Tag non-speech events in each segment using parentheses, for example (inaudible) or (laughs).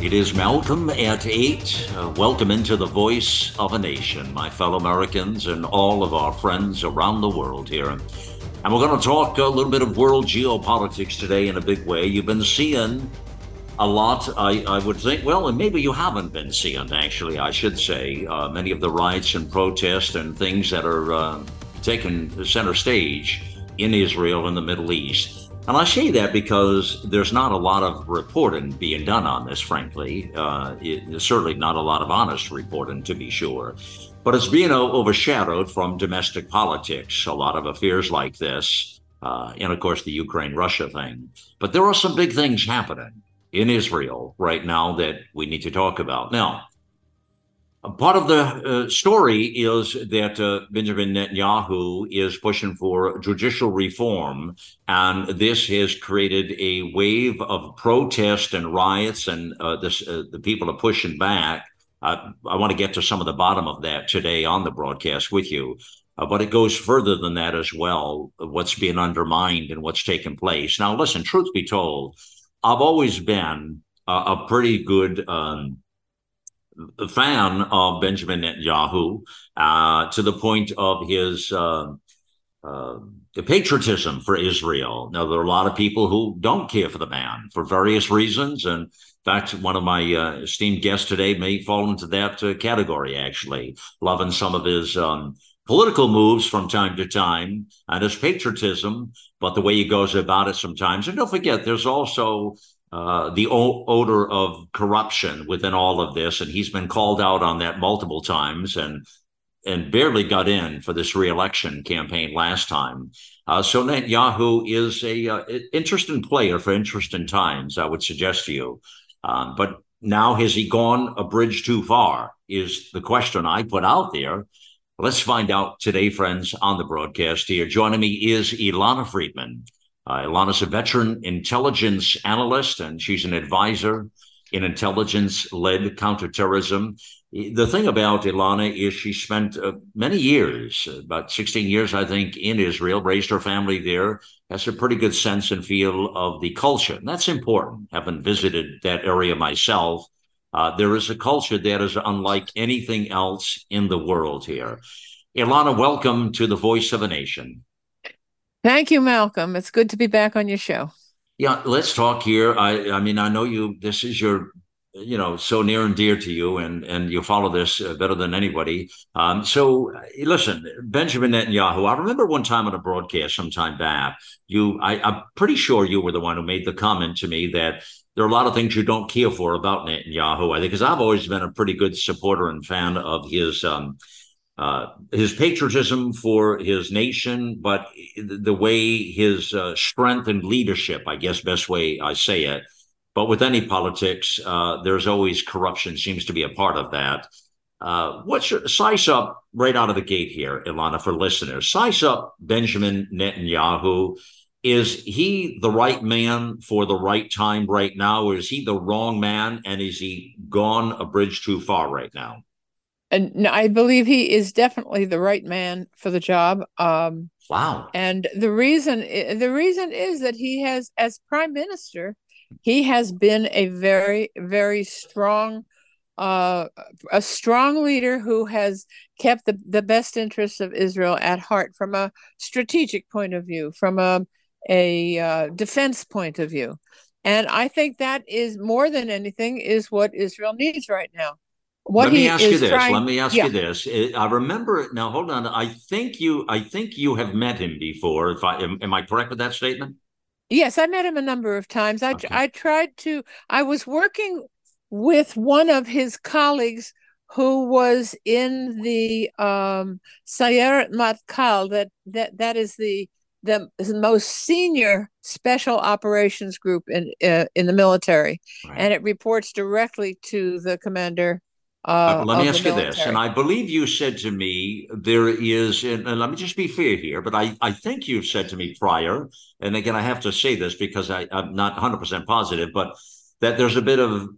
It is Malcolm at 8. Uh, welcome into the voice of a nation, my fellow Americans and all of our friends around the world here. And we're going to talk a little bit of world geopolitics today in a big way. You've been seeing a lot, I, I would think, well, and maybe you haven't been seeing, actually, I should say, uh, many of the riots and protests and things that are uh, taking center stage in Israel and the Middle East. And I say that because there's not a lot of reporting being done on this, frankly. Uh, it, certainly not a lot of honest reporting, to be sure. But it's being overshadowed from domestic politics, a lot of affairs like this, uh, and of course the Ukraine Russia thing. But there are some big things happening in Israel right now that we need to talk about. Now, Part of the uh, story is that uh, Benjamin Netanyahu is pushing for judicial reform, and this has created a wave of protest and riots, and uh, this, uh, the people are pushing back. I want to get to some of the bottom of that today on the broadcast with you, uh, but it goes further than that as well. What's being undermined and what's taking place now. Listen, truth be told, I've always been a pretty good. Um, fan of Benjamin Netanyahu uh, to the point of his uh, uh, patriotism for Israel. Now, there are a lot of people who don't care for the man for various reasons. And in fact, one of my uh, esteemed guests today may fall into that uh, category, actually, loving some of his. Um, political moves from time to time and his patriotism, but the way he goes about it sometimes. And don't forget, there's also uh, the o- odor of corruption within all of this, and he's been called out on that multiple times, and and barely got in for this reelection campaign last time. Uh, so Netanyahu is a uh, interesting player for interesting times, I would suggest to you. Um, but now has he gone a bridge too far? Is the question I put out there. Let's find out today, friends, on the broadcast here. Joining me is Ilana Freedman. Uh, Ilana's a veteran intelligence analyst, and she's an advisor in intelligence led counterterrorism. The thing about Ilana is she spent uh, many years, about 16 years, I think, in Israel, raised her family there, has a pretty good sense and feel of the culture. And that's important. Having visited that area myself, uh, there is a culture that is unlike anything else in the world here. Ilana, welcome to the Voice of a Nation. Thank you, Malcolm. It's good to be back on your show. Yeah, let's talk here. I, I mean, I know you. This is your, you know, so near and dear to you, and and you follow this uh, better than anybody. Um, so, listen, Benjamin Netanyahu. I remember one time on a broadcast some time back. You, I, I'm pretty sure you were the one who made the comment to me that there are a lot of things you don't care for about Netanyahu. I think because I've always been a pretty good supporter and fan of his. Um, uh, his patriotism for his nation, but the way his uh, strength and leadership, I guess, best way I say it. But with any politics, uh, there's always corruption, seems to be a part of that. Uh, what's your size up right out of the gate here, Ilana, for listeners? Size up Benjamin Netanyahu. Is he the right man for the right time right now, or is he the wrong man and is he gone a bridge too far right now? And I believe he is definitely the right man for the job. Um, wow! And the reason the reason is that he has, as prime minister, he has been a very very strong, uh, a strong leader who has kept the the best interests of Israel at heart from a strategic point of view, from a a uh, defense point of view. And I think that is more than anything is what Israel needs right now what Let me ask you this. Trying, Let me ask yeah. you this. I remember it now. Hold on. I think you. I think you have met him before. If I am, am I correct with that statement? Yes, I met him a number of times. I okay. I tried to. I was working with one of his colleagues who was in the um, Sayeret Matkal. That that that is the the, the most senior special operations group in uh, in the military, right. and it reports directly to the commander. Uh, uh, let me ask you this, and I believe you said to me there is, and, let me just be fair here, but I, I think you've said to me prior, and again I have to say this because I, I'm not 100 percent positive, but that there's a bit of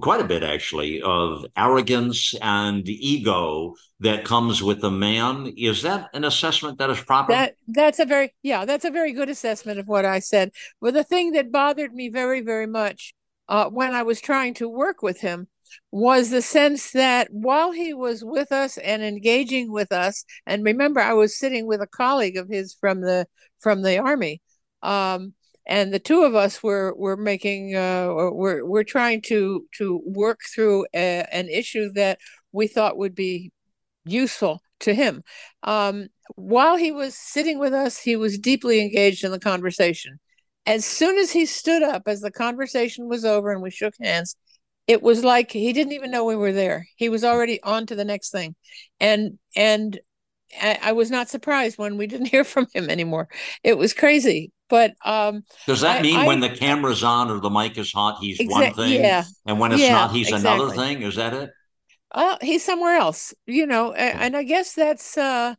quite a bit actually of arrogance and ego that comes with the man. Is that an assessment that is proper? That that's a very yeah that's a very good assessment of what i said. Well the thing that bothered me very very much uh, when i was trying to work with him was the sense that while he was with us and engaging with us and remember i was sitting with a colleague of his from the from the army um, and the two of us were were making uh, we're we're trying to to work through a, an issue that we thought would be useful to him. Um, while he was sitting with us, he was deeply engaged in the conversation. As soon as he stood up, as the conversation was over and we shook hands, it was like he didn't even know we were there. He was already on to the next thing, and and I, I was not surprised when we didn't (laughs) hear from him anymore. It was crazy. But um, does that mean I, when the camera's on or the mic is hot, he's exa- one thing, yeah, and when it's yeah, not, he's exactly. another thing? Is that it? Uh, he's somewhere else, you know, and, and I guess that's uh,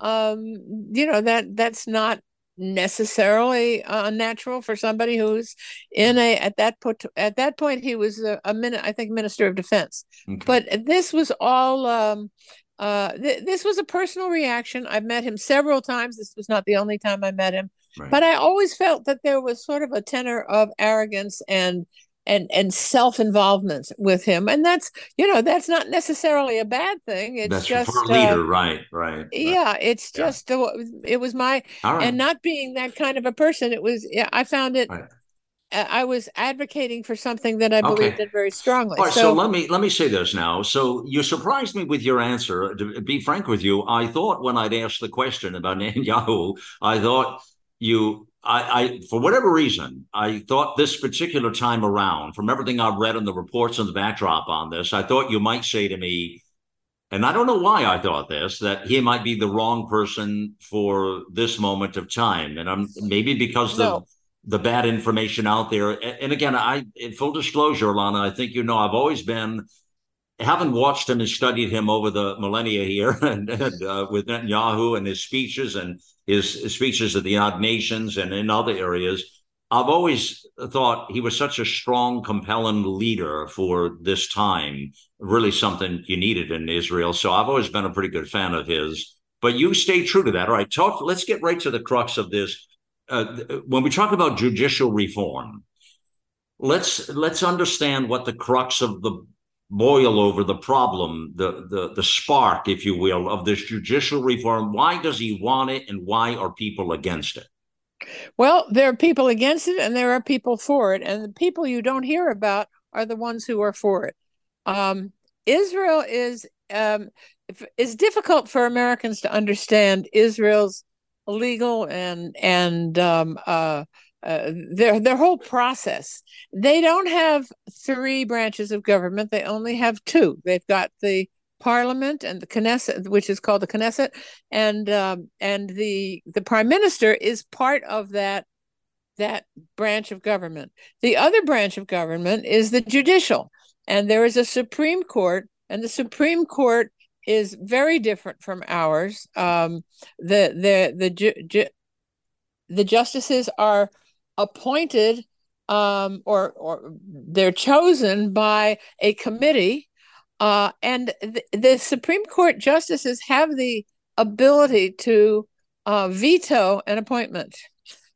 um, you know that that's not necessarily unnatural uh, for somebody who's in a at that put at that point he was a, a minute I think minister of defense, okay. but this was all um, uh, th- this was a personal reaction. I've met him several times. This was not the only time I met him, right. but I always felt that there was sort of a tenor of arrogance and and and self involvement with him, and that's you know that's not necessarily a bad thing. It's that's just for a leader, uh, right? Right. Yeah, it's yeah. just uh, it was my right. and not being that kind of a person. It was yeah, I found it. Right I was advocating for something that I believed okay. in very strongly. All right, so, so, let me let me say this now. So you surprised me with your answer. To be frank with you, I thought when I'd asked the question about (laughs) Netanyahu, I thought you, I, I, for whatever reason, I thought this particular time around, from everything I've read in the reports and the backdrop on this, I thought you might say to me, and I don't know why I thought this, that he might be the wrong person for this moment of time, and I'm maybe because no. the the bad information out there. And again, I, in full disclosure, Lana, I think you know I've always been, haven't watched him and studied him over the millennia here, (laughs) and, and uh, with Netanyahu and his speeches and his, his speeches at the United Nations and in other areas. I've always thought he was such a strong, compelling leader for this time. Really, something you needed in Israel. So I've always been a pretty good fan of his. But you stay true to that. All right, talk. Let's get right to the crux of this uh, when we talk about judicial reform, let's let's understand what the crux of the boil over the problem, the the the spark, if you will, of this judicial reform. Why does he want it, and why are people against it? Well, there are people against it, and there are people for it, and the people you don't hear about are the ones who are for it. Um, Israel is um, is difficult for Americans to understand Israel's legal and and um, uh, uh, their their whole process. They don't have three branches of government. They only have two. They've got the parliament and the Knesset, which is called the Knesset, and um, and the the prime minister is part of that that branch of government. The other branch of government is the judicial, and there is a Supreme Court, and the Supreme Court is very different from ours. Um, the the the ju- ju- the justices are appointed um, or or they're chosen by a committee, uh, and the, the Supreme Court justices have the ability to uh, veto an appointment.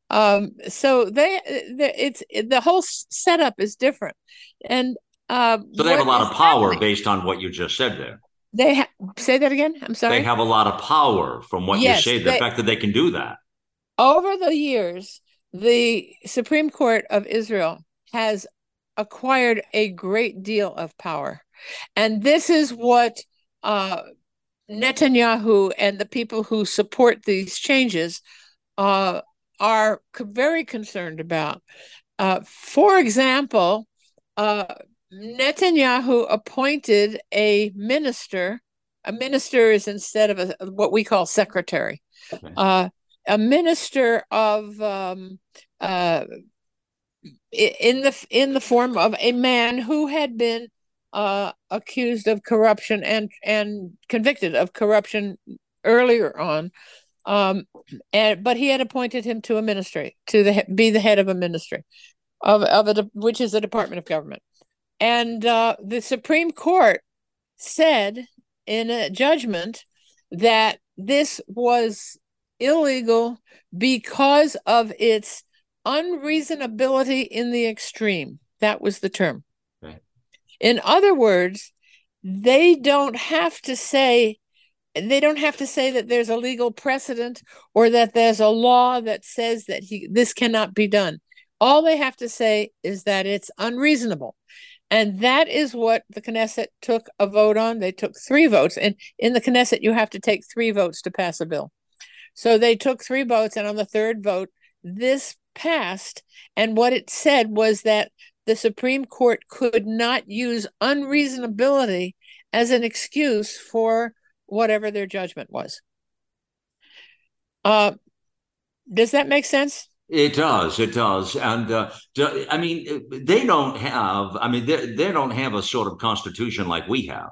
Um, so they, they, it's the whole setup is different, and uh, so they have a lot of power based on what you just said there. They ha- say that again. I'm sorry. They have a lot of power from what yes, you say. The they, fact that they can do that. Over the years, the Supreme Court of Israel has acquired a great deal of power, and this is what uh, Netanyahu and the people who support these changes uh, are very concerned about. Uh, for example, uh, Netanyahu appointed a minister. A minister is instead of a, what we call secretary. Okay. A minister of um, uh, in the in the form of a man who had been uh, accused of corruption and and convicted of corruption earlier on. Um, and but he had appointed him to a ministry to the be the head of a ministry of of a which is a department of government, and uh, the Supreme Court said in a judgment that this was illegal because of its unreasonability in the extreme. That was the term. In other words, they don't have to say they don't have to say that there's a legal precedent or that there's a law that says that he this cannot be done. All they have to say is that it's unreasonable. And that is what the Knesset took a vote on. They took three votes. And in the Knesset, you have to take three votes to pass a bill. So they took three votes. And on the third vote, this passed. And what it said was that the Supreme Court could not use unreasonability as an excuse for whatever their judgment was. Uh, does that make sense? It does. It does. And uh, I mean, they don't have. I mean, they they don't have a sort of constitution like we have.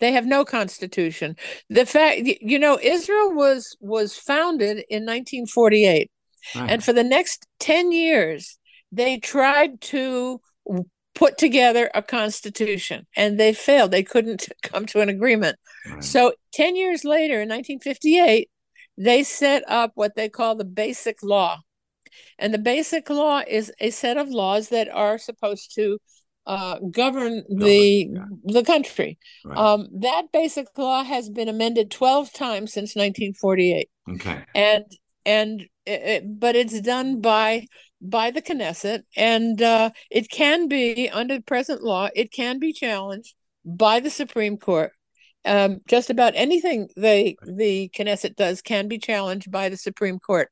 They have no constitution. The fact, you know, Israel was was founded in 1948, right. and for the next 10 years, they tried to put together a constitution, and they failed. They couldn't (laughs) come to an agreement. Right. So 10 years later, in 1958, they set up what they call the Basic Law and the basic law is a set of laws that are supposed to uh, govern the yeah. the country. Right. Um, that basic law has been amended twelve times since 1948. Okay, and and it, but it's done by by the Knesset, and uh, it can be under present law. It can be challenged by the Supreme Court. Um, just about anything the the Knesset does can be challenged by the Supreme Court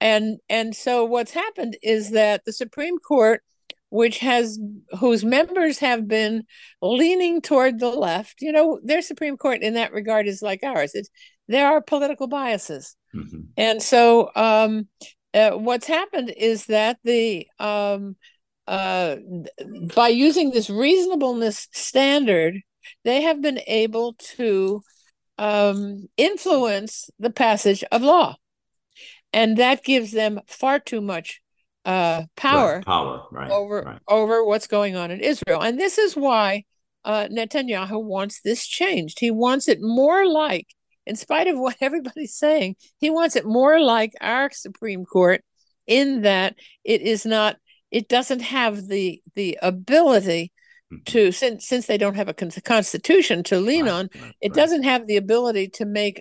and and so what's happened is that the supreme court which has whose members have been leaning toward the left. You know their supreme court in that regard is like ours. It's, there are political biases. Mm-hmm. and so um, uh, what's happened is that the um, uh, by using this reasonableness standard they have been able to um, influence the passage of law. And that gives them far too much uh, power, right, power right, over right. over what's going on in Israel, and this is why uh, Netanyahu wants this changed. He wants it more like, in spite of what (laughs) everybody's saying, he wants it more like our Supreme Court, in that it is not, it doesn't have the the ability mm-hmm. to since since they don't have a constitution to lean on, it doesn't have the ability to make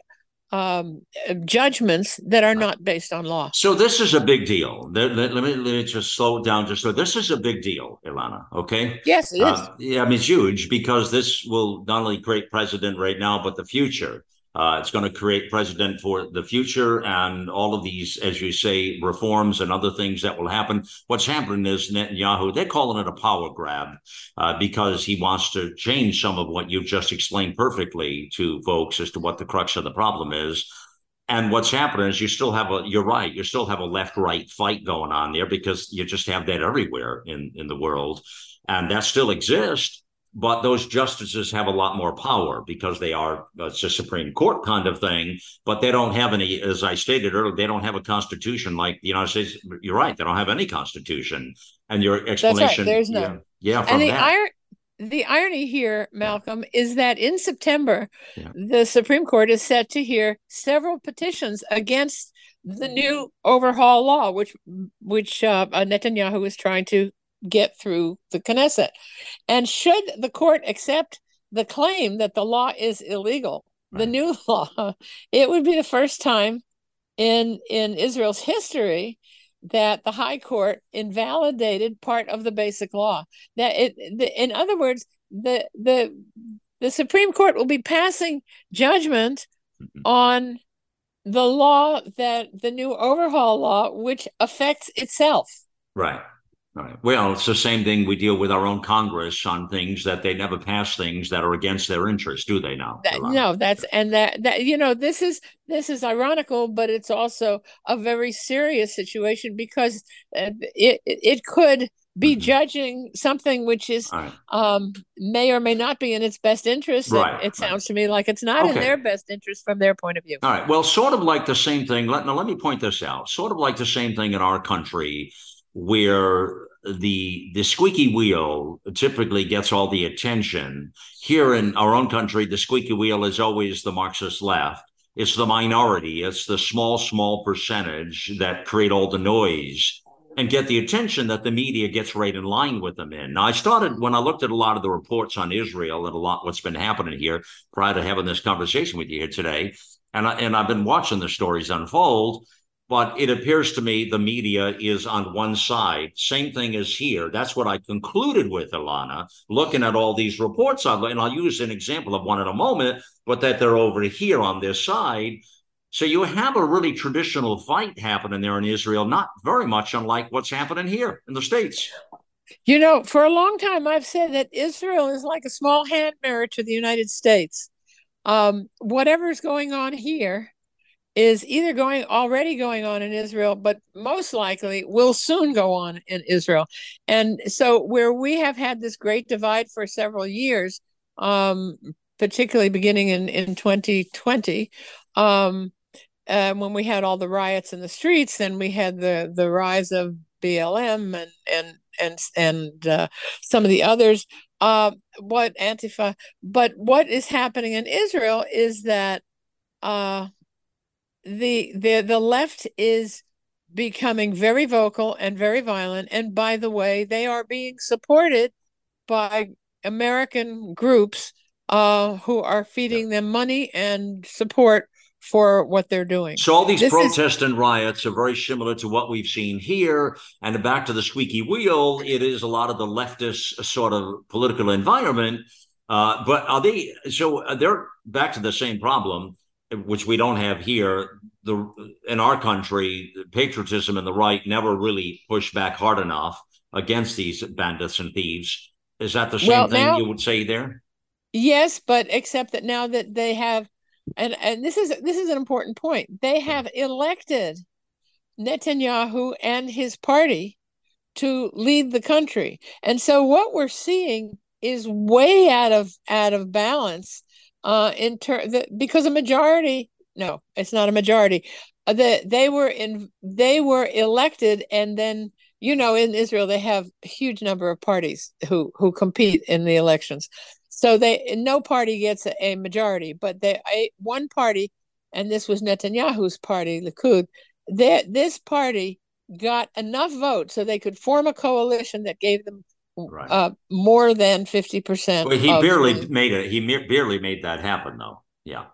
um, judgments that are not based on law. So this is a big deal. Let, let, let, me, let me just slow it down just so this is a big deal, Ilana. Okay. Yes, it uh, is. Yeah, I mean it's huge because this will not only create precedent right now, but the future. Uh, it's going to create precedent for the future and all of these, as you say, reforms and other things that will happen. What's happening is Netanyahu, they're calling it a power grab uh, because he wants to change some of what you've just explained perfectly to folks as to what the crux of the problem is. And what's happening is you still have a, you're right, you still have a left right fight going on there because you just have that everywhere in, in the world. And that still exists but those justices have a lot more power because they are it's a supreme court kind of thing but they don't have any as i stated earlier they don't have a constitution like the united states you're right they don't have any constitution and your explanation That's right. there's no yeah, yeah and the iron the irony here, Malcolm, yeah. is that in September, yeah. the Supreme Court is set to hear several petitions against the new overhaul law, which which uh, Netanyahu is trying to get through the Knesset. And should the court accept the claim that the law is illegal, right. the new (laughs) law, it would be the first time in in Israel's history that the high court invalidated part of the basic law that it the, in other words the the the supreme court will be passing judgment mm-hmm. on the law that the new overhaul law which affects itself right Right. Well, it's the same thing we deal with our own Congress on things that they never pass things that are against their interests, do they now? That, no, that's and that that you know this is this is ironical, but it's also a very serious situation because uh, it it could be mm-hmm. judging something which is right. um, may or may not be in its best interest. Right. It, it sounds right. to me like it's not okay. in their best interest from their point of view. All right. Well, sort of like the same thing. Let, now, let me point this out. Sort of like the same thing in our country where the the squeaky wheel typically gets all the attention. Here in our own country, the squeaky wheel is always the Marxist left. It's the minority. It's the small, small percentage that create all the noise and get the attention that the media gets right in line with them in. Now, I started when I looked at a lot of the reports on Israel and a lot what's been happening here prior to having this conversation with you here today, and I, and I've been watching the stories unfold. But it appears to me the media is on one side. Same thing as here. That's what I concluded with, Ilana, looking at all these reports. And I'll use an example of one in a moment, but that they're over here on this side. So you have a really traditional fight happening there in Israel, not very much unlike what's happening here in the States. You know, for a long time, I've said that Israel is like a small hand mirror to the United States. Um, whatever's going on here is either going already going on in Israel, but most likely will soon go on in Israel. And so, where we have had this great divide for several years, um, particularly beginning in in 2020, um, uh, when we had all the riots in the streets, then we had the the rise of BLM and and and and uh, some of the others. Uh, what Antifa? But what is happening in Israel is that uh, the the the left is becoming very vocal and very violent and by the way they are being supported by american groups uh, who are feeding them money and support for what they're doing. So all these this protests is- and riots are very similar to what we've seen here. And back to the squeaky wheel, it is a lot of the leftist sort of political environment. Uh, but are they? So they're back to the same problem which we don't have here. The in our country, patriotism and the right never really pushed back hard enough against these bandits and thieves. Is that the same well, thing now, you would say there? Yes, but except that now that they have, and and this is this is an important point. They have elected Netanyahu and his party to lead the country, and so what we're seeing is way out of out of balance uh, in ter- the, because a majority no it's not a majority uh, the, they were in they were elected and then you know in israel they have a huge number of parties who who compete in the elections. So they no party gets a, a majority but they a, one party and this was netanyahu's party likud that this party got enough votes so they could form a coalition that gave them right. uh, more than 50%. Well, he barely the, made it. He barely made that happen though. Yeah.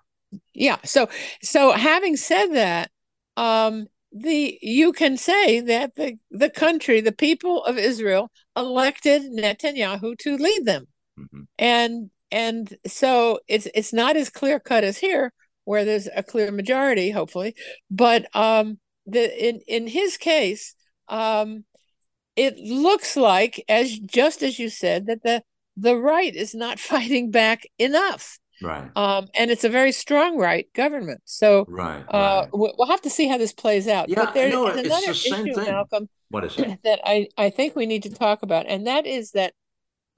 Yeah. So, so having said that, um, the you can say that the the country, the people of Israel, elected Netanyahu to lead them, mm-hmm. and and so it's it's not as clear cut as here, where there's a clear majority, hopefully, but um, the in in his case, um, it looks like as just as you said that the the right is not (laughs) fighting back enough right um and it's a very strong right government so right, uh right. we'll have to see how this plays out yeah, but there's no, another the issue thing. malcolm what is (clears throat) it that i i think we need to talk about and that is that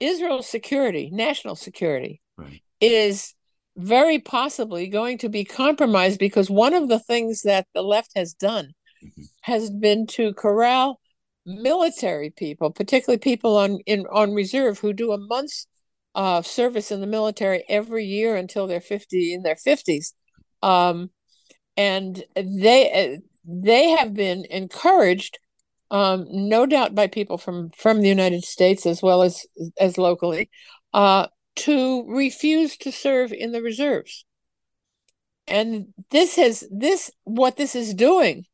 israel's security national security right. is very possibly going to be compromised because one of the things that the left has done mm-hmm. has been to corral military people, particularly people on in on reserve who do a month's uh, service in the military every year until they're 50 in their 50s. Um, and they they have been encouraged, um, no doubt by people from from the United States as well as as locally, uh, to refuse to serve in the reserves. And this has this what this is doing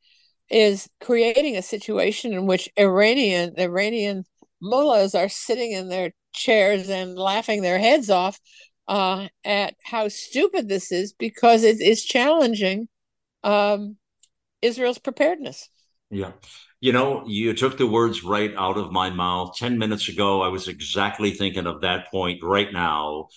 is creating a situation in which Iranian Iranian mullahs are sitting in their chairs and laughing their heads off uh, at how stupid this is because it is challenging um, Israel's preparedness. Yeah. You know, you took the words right out of my mouth. 10 minutes ago, I was exactly thinking of that point right now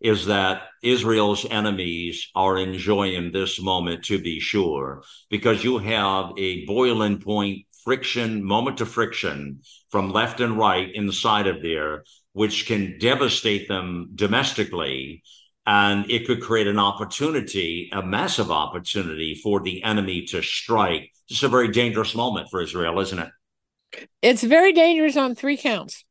is that Israel's enemies are enjoying this moment to be sure, because you have a boiling point friction, moment of friction from left and right inside of there, which can devastate them domestically. And it could create an opportunity, a massive opportunity for the enemy to strike. It's a very dangerous moment for Israel, isn't it? It's very dangerous on three counts.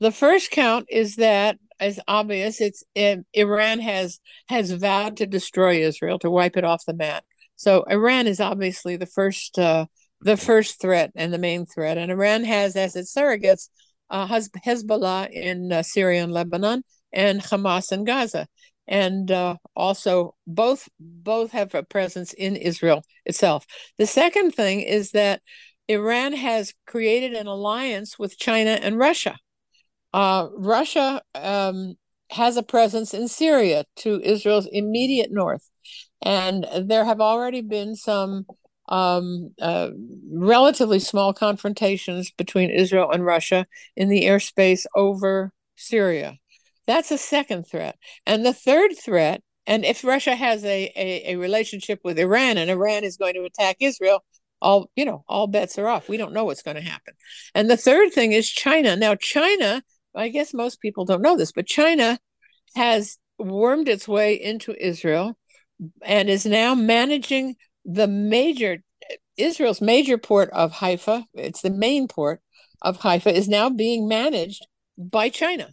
The first count is that is obvious. It's it, Iran has has vowed to destroy Israel to wipe it off the map. So Iran is obviously the first uh, the first threat and the main threat, and Iran has as its surrogates uh, Hezbollah in uh, Syria and Lebanon and Hamas in Gaza, and uh, also both both have a presence in Israel itself. The second thing is that Iran has created an alliance with China and Russia uh, Russia um, has a presence in Syria to Israel's immediate north. And there have already been some um, uh, relatively small confrontations between Israel and Russia in the airspace over Syria. That's a second threat. And the third threat, and if Russia has a, a, a relationship with Iran and Iran is going to attack Israel, all you know, all bets are off. We don't know what's going to happen. And the third thing is China. Now, China I guess most people don't know this, but China has wormed its way into Israel and is now managing the major Israel's major port of Haifa. It's the main port of Haifa is now being managed by China.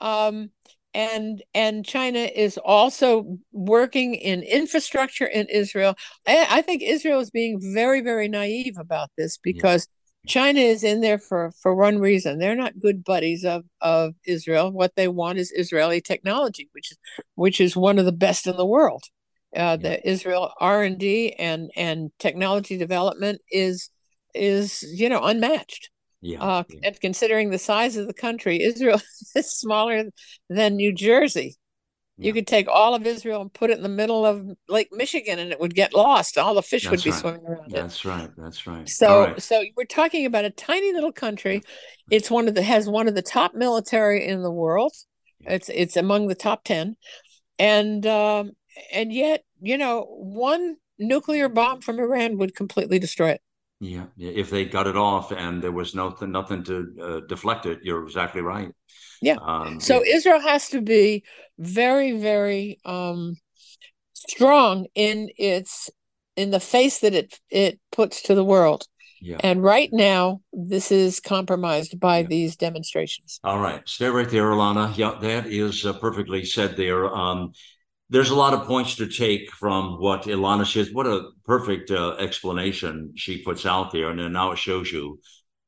Um, and and China is also working in infrastructure in Israel. I, I, think Israel is being very very naive about this because China is in there for for one reason. They're not good buddies of of Israel. What they want is Israeli technology, which is which is one of the best in the world. Uh, the Israel R and D and and technology development is is you know unmatched. Yeah, uh, yeah. And considering the size of the country, Israel (laughs) is smaller than New Jersey. You could take all of Israel and put it in the middle of Lake Michigan and it would get lost. All the fish That's would be right. swimming around That's it. right. That's right. So right. so we're talking about a tiny little country. It's one of the has one of the top military in the world. It's it's among the top 10. And um and yet, you know, one nuclear bomb from Iran would completely destroy it. Yeah, if they got it off and there was nothing nothing to uh, deflect it, you're exactly right. Yeah. Um, so yeah. Israel has to be very, very um, strong in its in the face that it it puts to the world. Yeah. And right now, this is compromised by yeah. these demonstrations. All right, stay right there, Ilana. Yeah, that is uh, perfectly said there. Um, there's a lot of points to take from what Ilana says. What a perfect uh, explanation she puts out there, and then now it shows you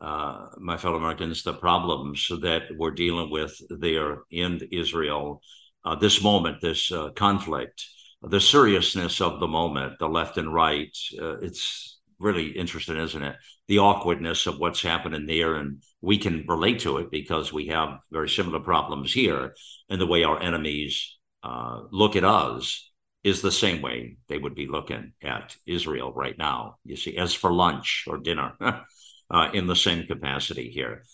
uh, my fellow Americans, the problems that we're dealing with there in Israel, uh, this moment, this uh, conflict, the seriousness of the moment, the left and right. Uh, it's really interesting, isn't it? The awkwardness of what's happening there. And we can relate to it because we have very similar problems here. And the way our enemies uh, look at us is the same way they would be looking at Israel right now. You see, as for lunch or dinner. (laughs) uh, in the same capacity here.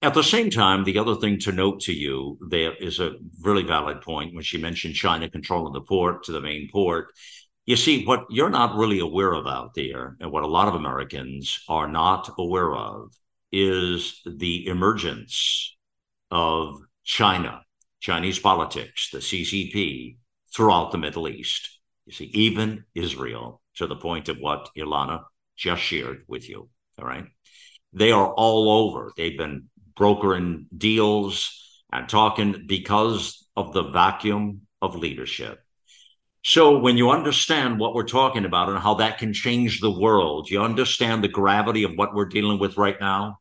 At the same time, the other thing to note to you there is a really valid point when she mentioned China controlling the port to the main port. You see, what you're not really aware of out there, and what a lot of Americans are not aware of, is the emergence of China, Chinese politics, the CCP, throughout the Middle East. You see, even Israel, to the point of what Ilana just shared with you. All right they are all over. They've been brokering deals and talking because of the vacuum of leadership. So, when you understand what we're talking about and how that can change the world, you understand the gravity of what we're dealing with right now.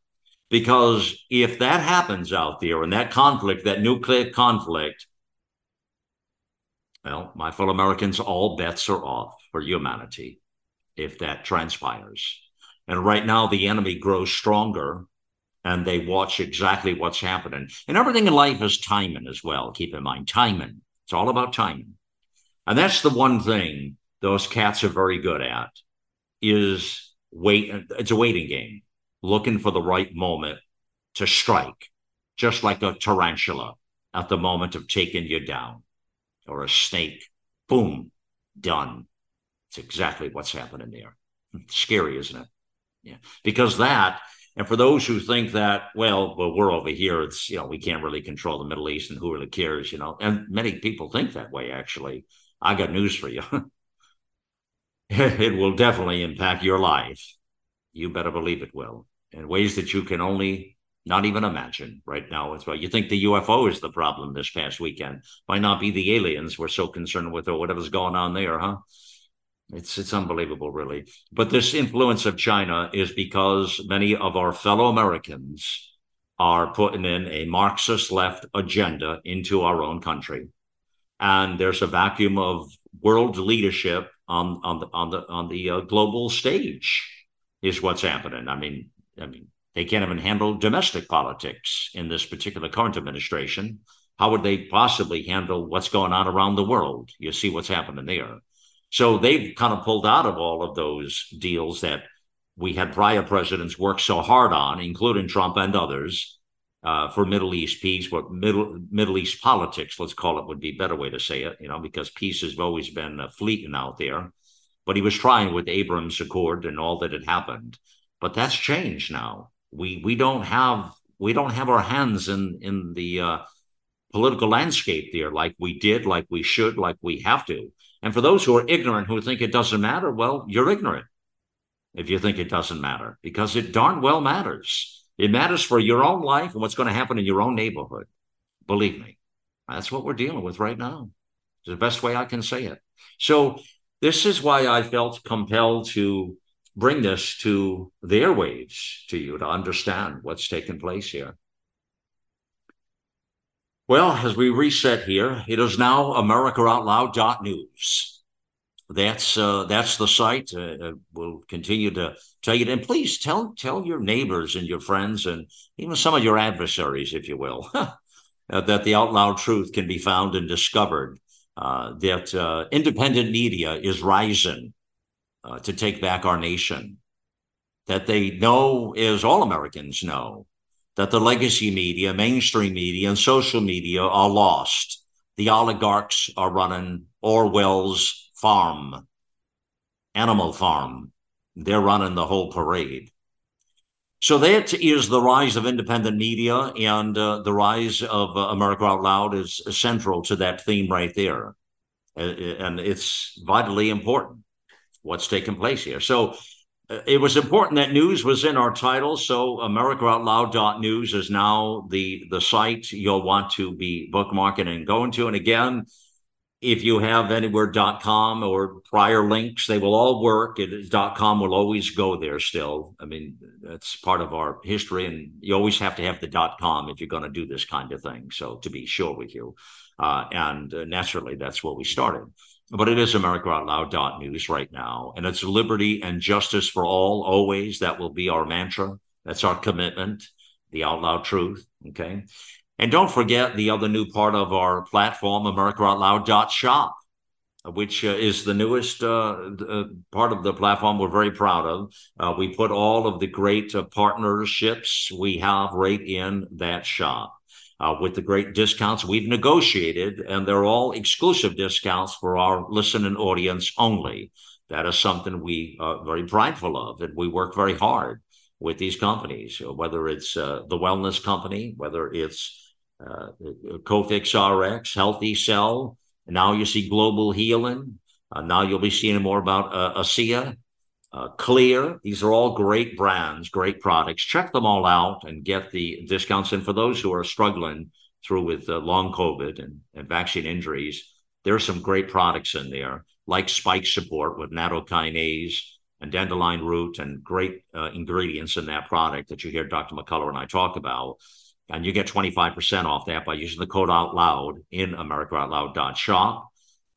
Because if that happens out there and that conflict, that nuclear conflict, well, my fellow Americans, all bets are off for humanity if that transpires. And right now, the enemy grows stronger and they watch exactly what's happening. And everything in life is timing as well. Keep in mind, timing. It's all about timing. And that's the one thing those cats are very good at is wait. It's a waiting game. looking for the right moment to strike, just like a tarantula at the moment of taking you down, or a snake. Boom, done. It's exactly what's happening there. (laughs) Scary, isn't it? Yeah, because that and for those who think that, well, well, we're over here, it's, you know, we can't really control the Middle East and who really cares, you know, and many people think that way, actually. I got news for you. (laughs) it will definitely impact your life. You better believe it will in ways that you can only not even imagine right now. as well, you think the UFO is the problem this past weekend. Might not be the aliens we're so concerned with or whatever's going on there, huh? It's it's unbelievable, really. But this influence of China is because many of our fellow Americans are putting in a Marxist left agenda into our own country, and there's a vacuum of world leadership on on the on the on the uh, global stage. Is what's happening. I mean, I mean, they can't even handle domestic politics in this particular current administration. How would they possibly handle what's going on around the world? You see what's happening there. So they've kind of pulled out of all of those deals that we had prior presidents work so hard on, including Trump and others, uh, for Middle East peace, what Middle Middle East politics, let's call it, would be a better way to say it, you know, because peace has always been uh, fleeting out there. But he was trying with Abrams Accord and all that had happened. But that's changed now. We we don't have we don't have our hands in in the uh, political landscape there like we did, like we should, like we have to. And for those who are ignorant, who think it doesn't matter, well, you're ignorant if you think it doesn't matter, because it darn well matters. It matters for your own life and what's going to happen in your own neighborhood. Believe me, that's what we're dealing with right now. It's the best way I can say it. So, this is why I felt compelled to bring this to the airwaves to you to understand what's taking place here. Well, as we reset here, it is now AmericaOutloud.news. That's uh, that's the site. Uh, uh, we'll continue to tell you, and please tell tell your neighbors and your friends, and even some of your adversaries, if you will, (laughs) uh, that the out loud truth can be found and discovered. Uh, that uh, independent media is rising to take back our nation. That they know, as all Americans know, that the legacy media, mainstream media, and social media are lost. The oligarchs are running Orwell's farm, Animal Farm. They're running the whole parade. So that is the rise of independent media, and uh, the rise of uh, America Out Loud is central to that theme right there. And it's vitally important what's taking place here. So uh, it was important that news was in our title. So AmericaOutloud.news is now the the site you'll want to be bookmarking and going to. And again, if you have anywhere.com or prior links, they will all work. It .com will always go there still. I mean, that's part of our history, and you always have to have the .com if you're going to do this kind of thing. So to be sure with you, uh, and uh, naturally, that's where we started but it is America Out Loud news right now. And it's liberty and justice for all, always. That will be our mantra. That's our commitment, the out loud truth. Okay. And don't forget the other new part of our platform, America Out Loud shop, which uh, is the newest uh, uh, part of the platform we're very proud of. Uh, we put all of the great uh, partnerships we have right in that shop uh, with the great discounts we've negotiated, and they're all exclusive discounts for our listening audience only. That is something we are very prideful of, and we work very hard with these companies, whether it's uh, the wellness company, whether it's uh, Cofix RX, Healthy Cell. Now you see Global Healing. Uh, now you'll be seeing more about uh, ASEA uh, Xlear. These are all great brands, great products. Check them all out and get the discounts. And for those who are struggling through with uh, long COVID and, and vaccine injuries, there are some great products in there, like spike support with nattokinase and dandelion root and great uh, ingredients in that product that you hear Dr. McCullough and I talk about. And you get 25% off that by using the code out loud in americaoutloud.shop.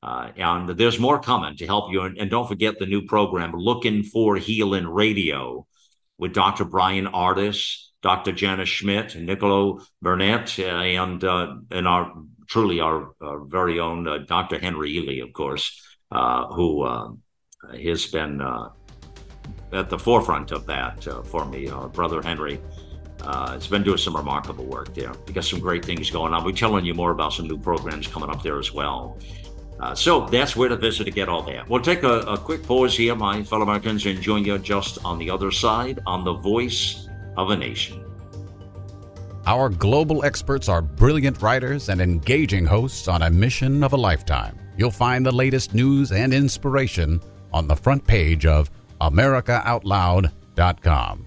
Uh, and there's more coming to help you. And, and, don't forget the new program, Looking for Healing Radio, with Dr. Brian Artis, Dr. Janice Schmidt, Nicolo Burnett, uh, and uh, and our truly our, our very own uh, Dr. Henry Ealy, of course, uh, who has been at the forefront of that for me. Our brother Henry uh, has been doing some remarkable work there. We got some great things going on. We're telling you more about some new programs coming up there as well. Uh, so that's where to visit to get all that. We'll take a, a quick pause here, my fellow Americans, and join you just on the other side on the voice of a nation. Our global experts are brilliant writers and engaging hosts on a mission of a lifetime. You'll find the latest news and inspiration on the front page of AmericaOutloud.com.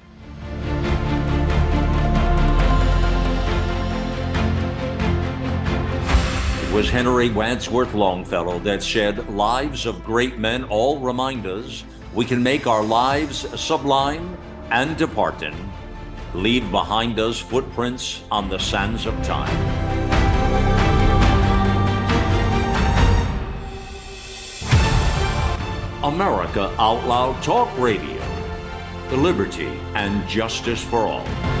Was Henry Wadsworth Longfellow that said, Lives of great men all remind us we can make our lives sublime and departing, leave behind us footprints on the sands of time. America Out Loud Talk Radio, the liberty and justice for all.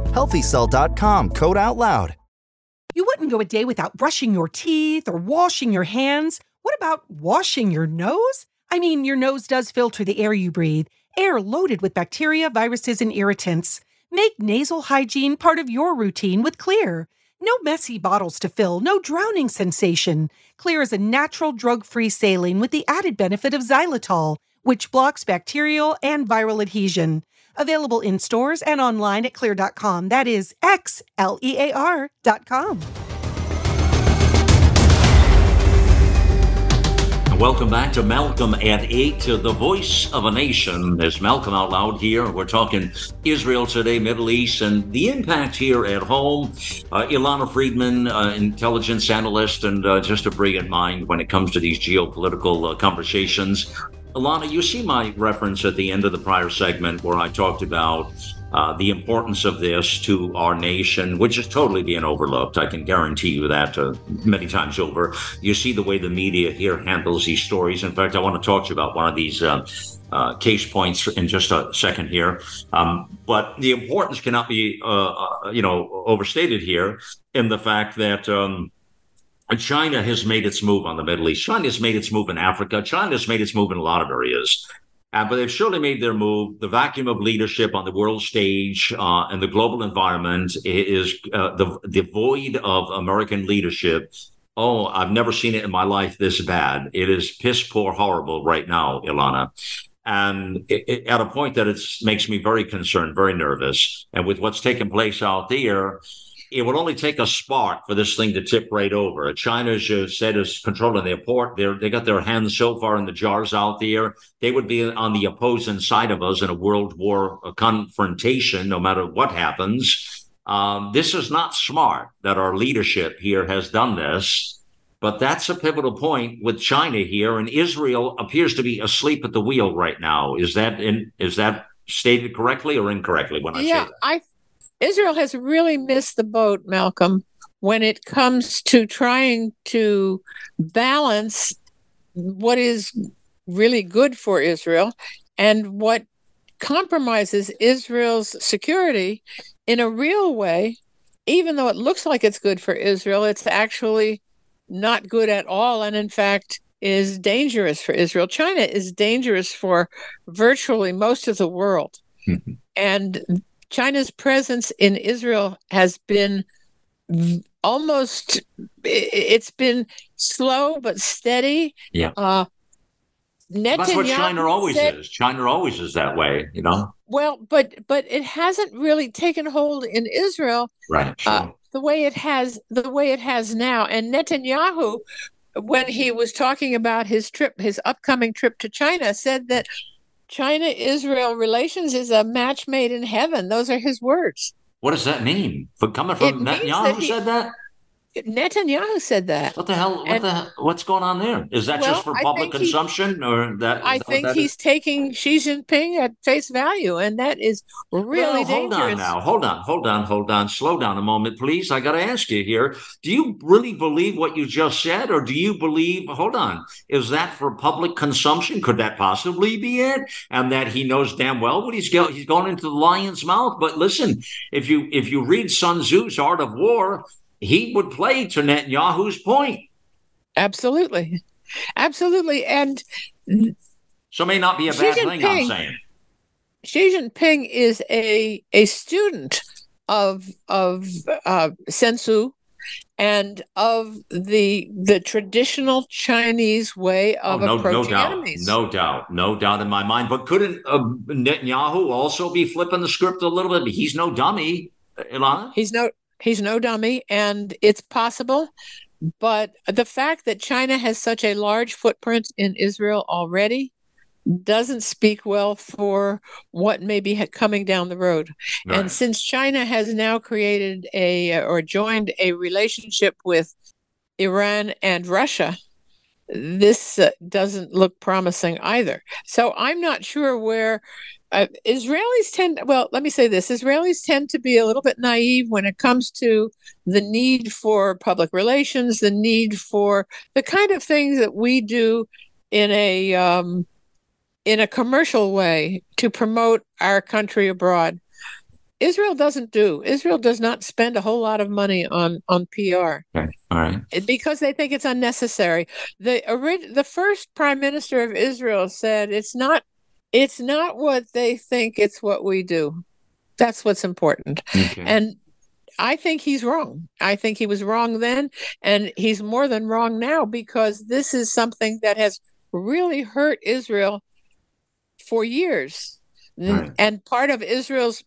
HealthyCell.com, code out loud. You wouldn't go a day without brushing your teeth or washing your hands. What about washing your nose? I mean, your nose does filter the air you breathe, air loaded with bacteria, viruses, and irritants. Make nasal hygiene part of your routine with Xlear. No messy bottles to fill, no drowning sensation. Xlear is a natural drug free saline with the added benefit of xylitol, which blocks bacterial and viral adhesion. Available in stores and online at xlear.com. That is X L E A R.com. Welcome back to Malcolm at 8 to the voice of a nation. There's Malcolm out loud here. We're talking Israel today, Middle East, and the impact here at home. Uh, Ilana Freedman, uh, intelligence analyst, and uh, just a brilliant mind when it comes to these geopolitical uh, conversations. Alana, you see my reference at the end of the prior segment where I talked about uh, the importance of this to our nation, which is totally being overlooked. I can guarantee you that uh, many times over. You see the way the media here handles these stories. In fact, I want to talk to you about one of these. Uh, uh, case points in just a second here, um, but the importance cannot be, uh, uh, you know, overstated here in the fact that um, China has made its move on the Middle East. China has made its move in Africa. China has made its move in a lot of areas. Uh, but they've surely made their move. The vacuum of leadership on the world stage uh, and the global environment is uh, the, the void of American leadership. Oh, I've never seen it in my life this bad. It is piss poor horrible right now, Ilana. And it, it, at a point that it makes me very concerned, very nervous. And with what's taking place out there, it would only take a spark for this thing to tip right over. China's uh, said is controlling their port. They're, they got their hands so far in the jars out there. They would be on the opposing side of us in a world war a confrontation, no matter what happens. Um, this is not smart that our leadership here has done this. But that's a pivotal point with China here, and Israel appears to be asleep at the wheel right now. Is that in, is that stated correctly or incorrectly when I yeah, say that? I Israel has really missed the boat, Malcolm, when it comes to trying to balance what is really good for Israel and what compromises Israel's security in a real way. Even though it looks like it's good for Israel, it's actually not good at all. And in fact, is dangerous for Israel. China is dangerous for virtually most of the world. Mm-hmm. And China's presence in Israel has been almost it's been slow but steady. Yeah. Uh, That's what China always said, is. China always is that way, you know. Well, but but it hasn't really taken hold in Israel, right? Uh, sure. Uh, the way it has, the way it has now, and Netanyahu, when he was talking about his trip, his upcoming trip to China, said that China Israel relations is a match made in heaven. Those are his words. What does that mean? For coming from Netanyahu he, said that? Netanyahu said that. What the hell? What and, the what's going on there? Is that well, just for public consumption, he, or that? I think he's is? taking Xi Jinping at face value, and that is really well, hold dangerous. on now, hold on, hold on, hold on, slow down a moment, please. I got to ask you here: Do you really believe what you just said, or do you believe? Hold on, is that for public consumption? Could that possibly be it? And that he knows damn well what he's going. He's going into the lion's mouth. But listen, if you if you read Sun Tzu's Art of War, he would play to Netanyahu's point. Absolutely. Absolutely. And so may not be a bad thing, I'm saying. Xi Jinping is a a student of of uh, Sun Tzu and of the the traditional Chinese way of oh, no, approaching no doubt, enemies. No doubt, no doubt in my mind. But couldn't uh, Netanyahu also be flipping the script a little bit? He's no dummy, Ilana. He's no He's no dummy, and it's possible. But the fact that China has such a large footprint in Israel already doesn't speak well for what may be coming down the road. Right. And since China has now created a or joined a relationship with Iran and Russia, this uh, doesn't look promising either. So I'm not sure where uh, Israelis tend, well, let me say this Israelis tend to be a little bit naive when it comes to the need for public relations, the need for the kind of things that we do in a, um, in a commercial way to promote our country abroad. Israel doesn't do. Israel does not spend a whole lot of money on on PR. Okay. All right. Because they think it's unnecessary. The the first prime minister of Israel said it's not it's not what they think, it's what we do. That's what's important. Okay. And I think he's wrong. I think he was wrong then, and he's more than wrong now because this is something that has really hurt Israel for years. Right. And part of Israel's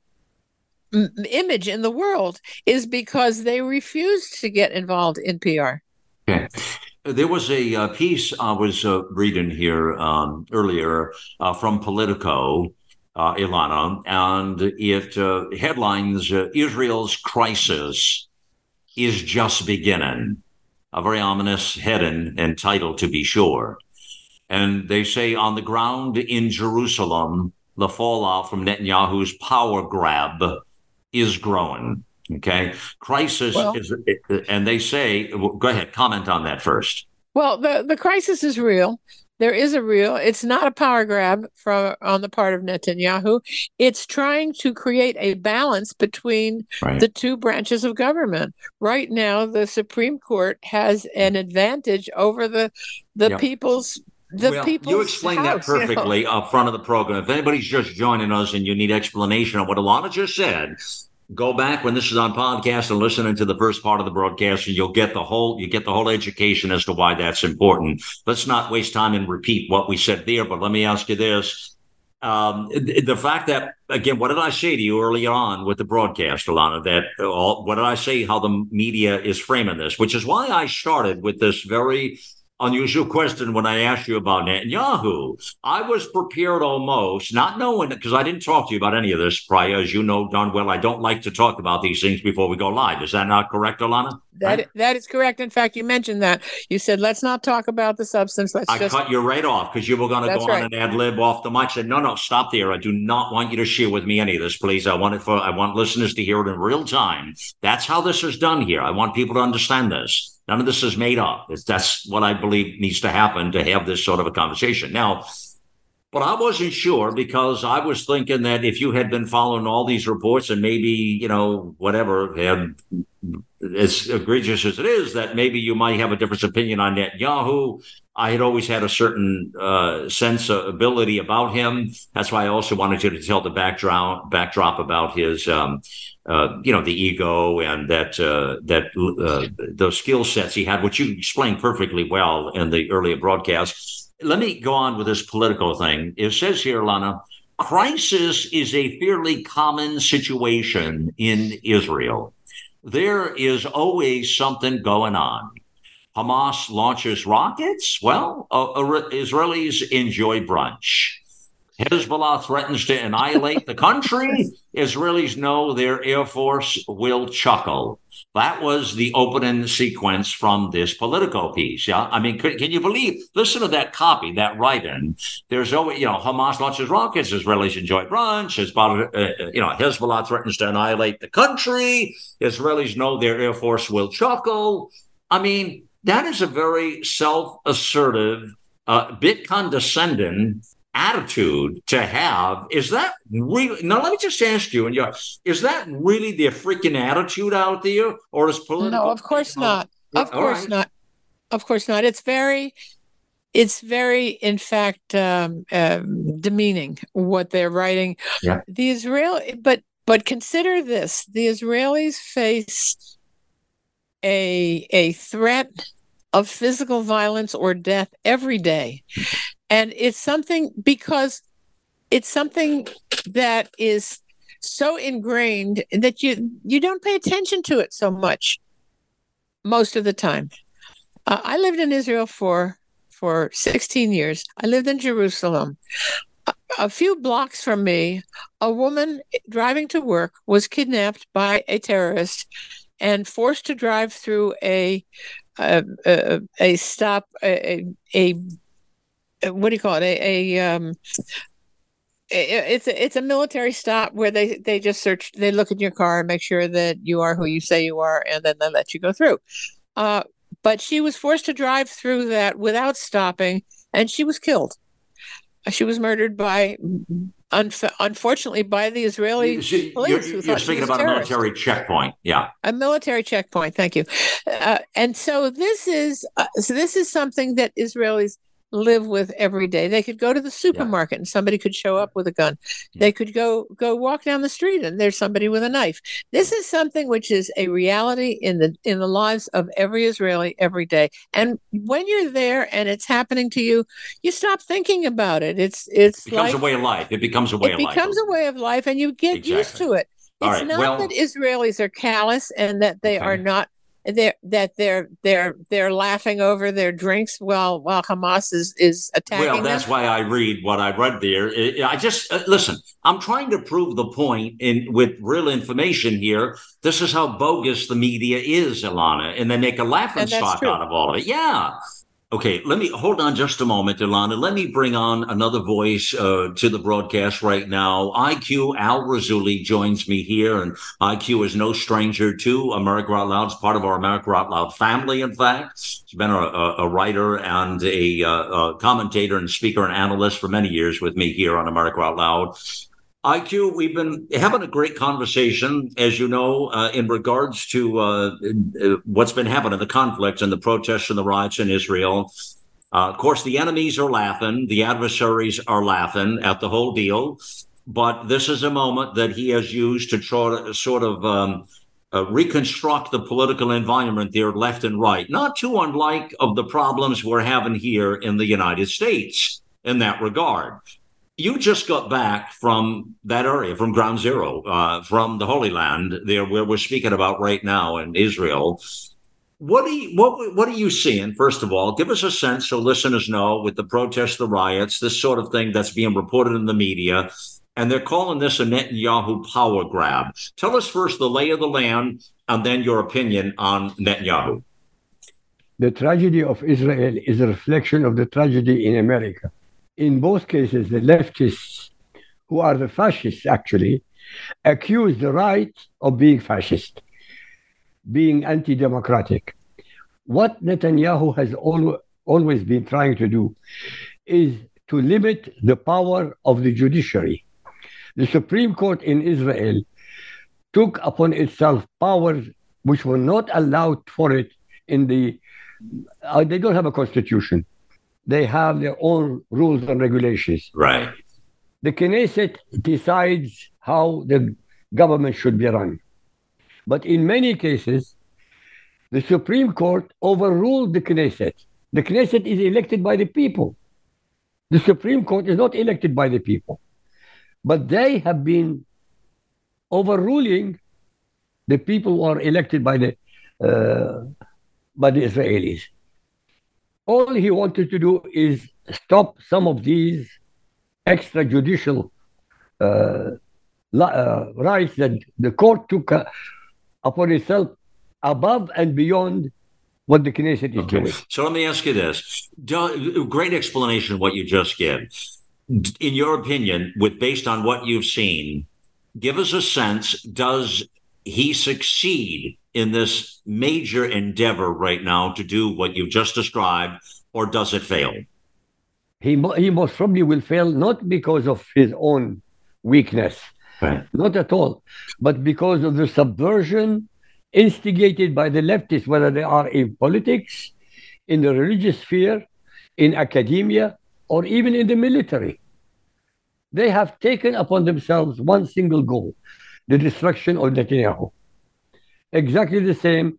image in the world is because they refuse to get involved in PR. Okay. There was a uh, piece I was uh, reading here um, earlier uh, from Politico, uh, Ilana, and it uh, headlines uh, Israel's crisis is just beginning. A very ominous heading and title, to be sure. And they say on the ground in Jerusalem, the fallout from Netanyahu's power grab is growing. Okay. Crisis well, is, and they say, go ahead, comment on that first. Well, the, the crisis is real. There is a real, it's not a power grab from on the part of Netanyahu. It's trying to create a balance between right. the two branches of government. Right now, the Supreme Court has an advantage over the the yep. people's the well, you explained house, that perfectly you know? up front of the program. If anybody's just joining us and you need explanation on what Ilana just said, go back when this is on podcast and listening to the first part of the broadcast and you'll get the whole you get the whole education as to why that's important let's not waste time and repeat what we said there but let me ask you this um, the fact that again what did i say to you early on with the broadcast alana that all, what did i say how the media is framing this which is why i started with this very unusual question when I asked you about Netanyahu. I was prepared almost, not knowing because I didn't talk to you about any of this prior. As you know darn well, I don't like to talk about these things before we go live. Is that not correct, Alana? That right? that is correct. In fact, you mentioned that. You said, let's not talk about the substance. Let's I just... cut you right off because you were going to go right. on and ad lib off the mic. I said, no, no, stop there. I do not want you to share with me any of this, please. I want it for I want listeners to hear it in real time. That's how this is done here. I want people to understand this. None of this is made up. That's what I believe needs to happen to have this sort of a conversation. Now, But I wasn't sure because I was thinking that if you had been following all these reports and maybe, you know, whatever, had, as egregious as it is, that maybe you might have a different opinion on Netanyahu. I had always had a certain uh, sense of ability about him. That's why I also wanted you to tell the backdrop backdrop about his, um, uh, you know, the ego and that uh, that uh, those skill sets he had, which you explained perfectly well in the earlier broadcast let me go on with this political thing. It says here, Lana, crisis is a fairly common situation in Israel. There is always something going on. Hamas launches rockets. Well, uh, Israelis enjoy brunch. Hezbollah threatens to annihilate the country. (laughs) Israelis know their Air Force will chuckle. That was the opening sequence from this Politico piece. Yeah. I mean, can, can you believe? Listen to that copy, that write-in. There's always, you know, Hamas launches rockets. Israelis enjoy brunch. Hezbollah, uh, uh, you know, Hezbollah threatens to annihilate the country. Israelis know their Air Force will chuckle. I mean, that is a very self-assertive, uh, bit condescending attitude to have. Is that really? Now, let me just ask you, and you, is that really the freaking attitude out there, or is Politico? No, of course not. Of course right. not. Of course not. It's very, it's very, in fact, um, uh, demeaning what they're writing. Yeah. The Israel, but but consider this: the Israelis face a a threat of physical violence or death every day and it's something because it's something that is so ingrained that you you don't pay attention to it so much most of the time. Uh, i lived in israel for for 16 years. I lived in jerusalem. A, few blocks from me a woman driving to work was kidnapped by a terrorist and forced to drive through a a, a, a stop a, a what do you call it? A, a um, it's a it's a military stop where they they just search they look in your car and make sure that you are who you say you are and then they let you go through. Uh, but she was forced to drive through that without stopping and she was killed. She was murdered by unf- unfortunately by the israeli she, police you're, you're speaking about a military checkpoint yeah. A military checkpoint thank you. Uh, and so this is uh, so this is something that israelis live with every day. They could go to the supermarket yeah. and somebody could show up with a gun. Yeah. They could go go walk down the street and there's somebody with a knife. This is something which is a reality in the in the lives of every Israeli every day. And when you're there and it's happening to you, you stop thinking about it. It's it's it becomes like, a way of life. It becomes a way of life. It becomes a way of life and you get exactly. used to it. It's right. not well, that Israelis are callous and that they okay. are not they're that they're they're they're laughing over their drinks while while Hamas is is attacking. Well, that's them. why I read what I read there. I just uh, listen. I'm trying to prove the point in with real information here. This is how bogus the media is, Ilana, and they make a laughing stock out of all of it. Yeah, Okay, let me hold on just a moment, Ilana. Let me bring on another voice uh, to the broadcast right now. IQ Al Rassooli joins me here, and IQ is no stranger to America Out Loud. It's part of our America Out Loud family, in fact. He's been a, a writer and a, uh, a, commentator and speaker and analyst for many years with me here on America Out Loud. IQ, we've been having a great conversation, as you know, uh, in regards to uh, uh, what's been happening, the conflicts and the protests and the riots in Israel. Uh, of course, the enemies are laughing, the adversaries are laughing at the whole deal. But this is a moment that he has used to try to sort of um, uh, reconstruct the political environment there, left and right. Not too unlike of the problems we're having here in the United States in that regard you just got back from that area, from Ground Zero, uh, from the Holy Land, there where we're speaking about right now in Israel. What are you, what what are you seeing? First of all, give us a sense so listeners know with the protests, the riots, this sort of thing that's being reported in the media, and they're calling this a Netanyahu power grab. Tell us first the lay of the land, and then your opinion on Netanyahu. The tragedy of Israel is a reflection of the tragedy in America in both cases, the leftists, who are the fascists actually, accuse the right of being fascist, being anti democratic. What Netanyahu has al- always been trying to do is to limit the power of the judiciary. The Supreme Court in Israel took upon itself powers which were not allowed for it in the. Uh, they don't have a constitution. They have their own rules and regulations. Right. The Knesset decides how the government should be run. But in many cases, the Supreme Court overruled the Knesset. The Knesset is elected by the people. The Supreme Court is not elected by the people. But they have been overruling the people who are elected by the uh, by the Israelis. All he wanted to do is stop some of these extrajudicial uh, uh, rights that the court took uh, upon itself above and beyond what the Knesset is okay. doing. So let me ask you this: do, great explanation of what you just gave. In your opinion, with based on what you've seen, give us a sense: Does he succeed in this major endeavor right now to do what you've just described, or does it fail? He, he most probably will fail not because of his own weakness, right. not at all, but because of the subversion instigated by the leftists, whether they are in politics, in the religious sphere, in academia, or even in the military. They have taken upon themselves one single goal the destruction of Netanyahu. Exactly the same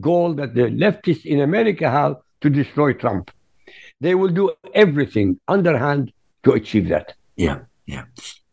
goal that the leftists in America have to destroy Trump. They will do everything underhand to achieve that. Yeah, yeah.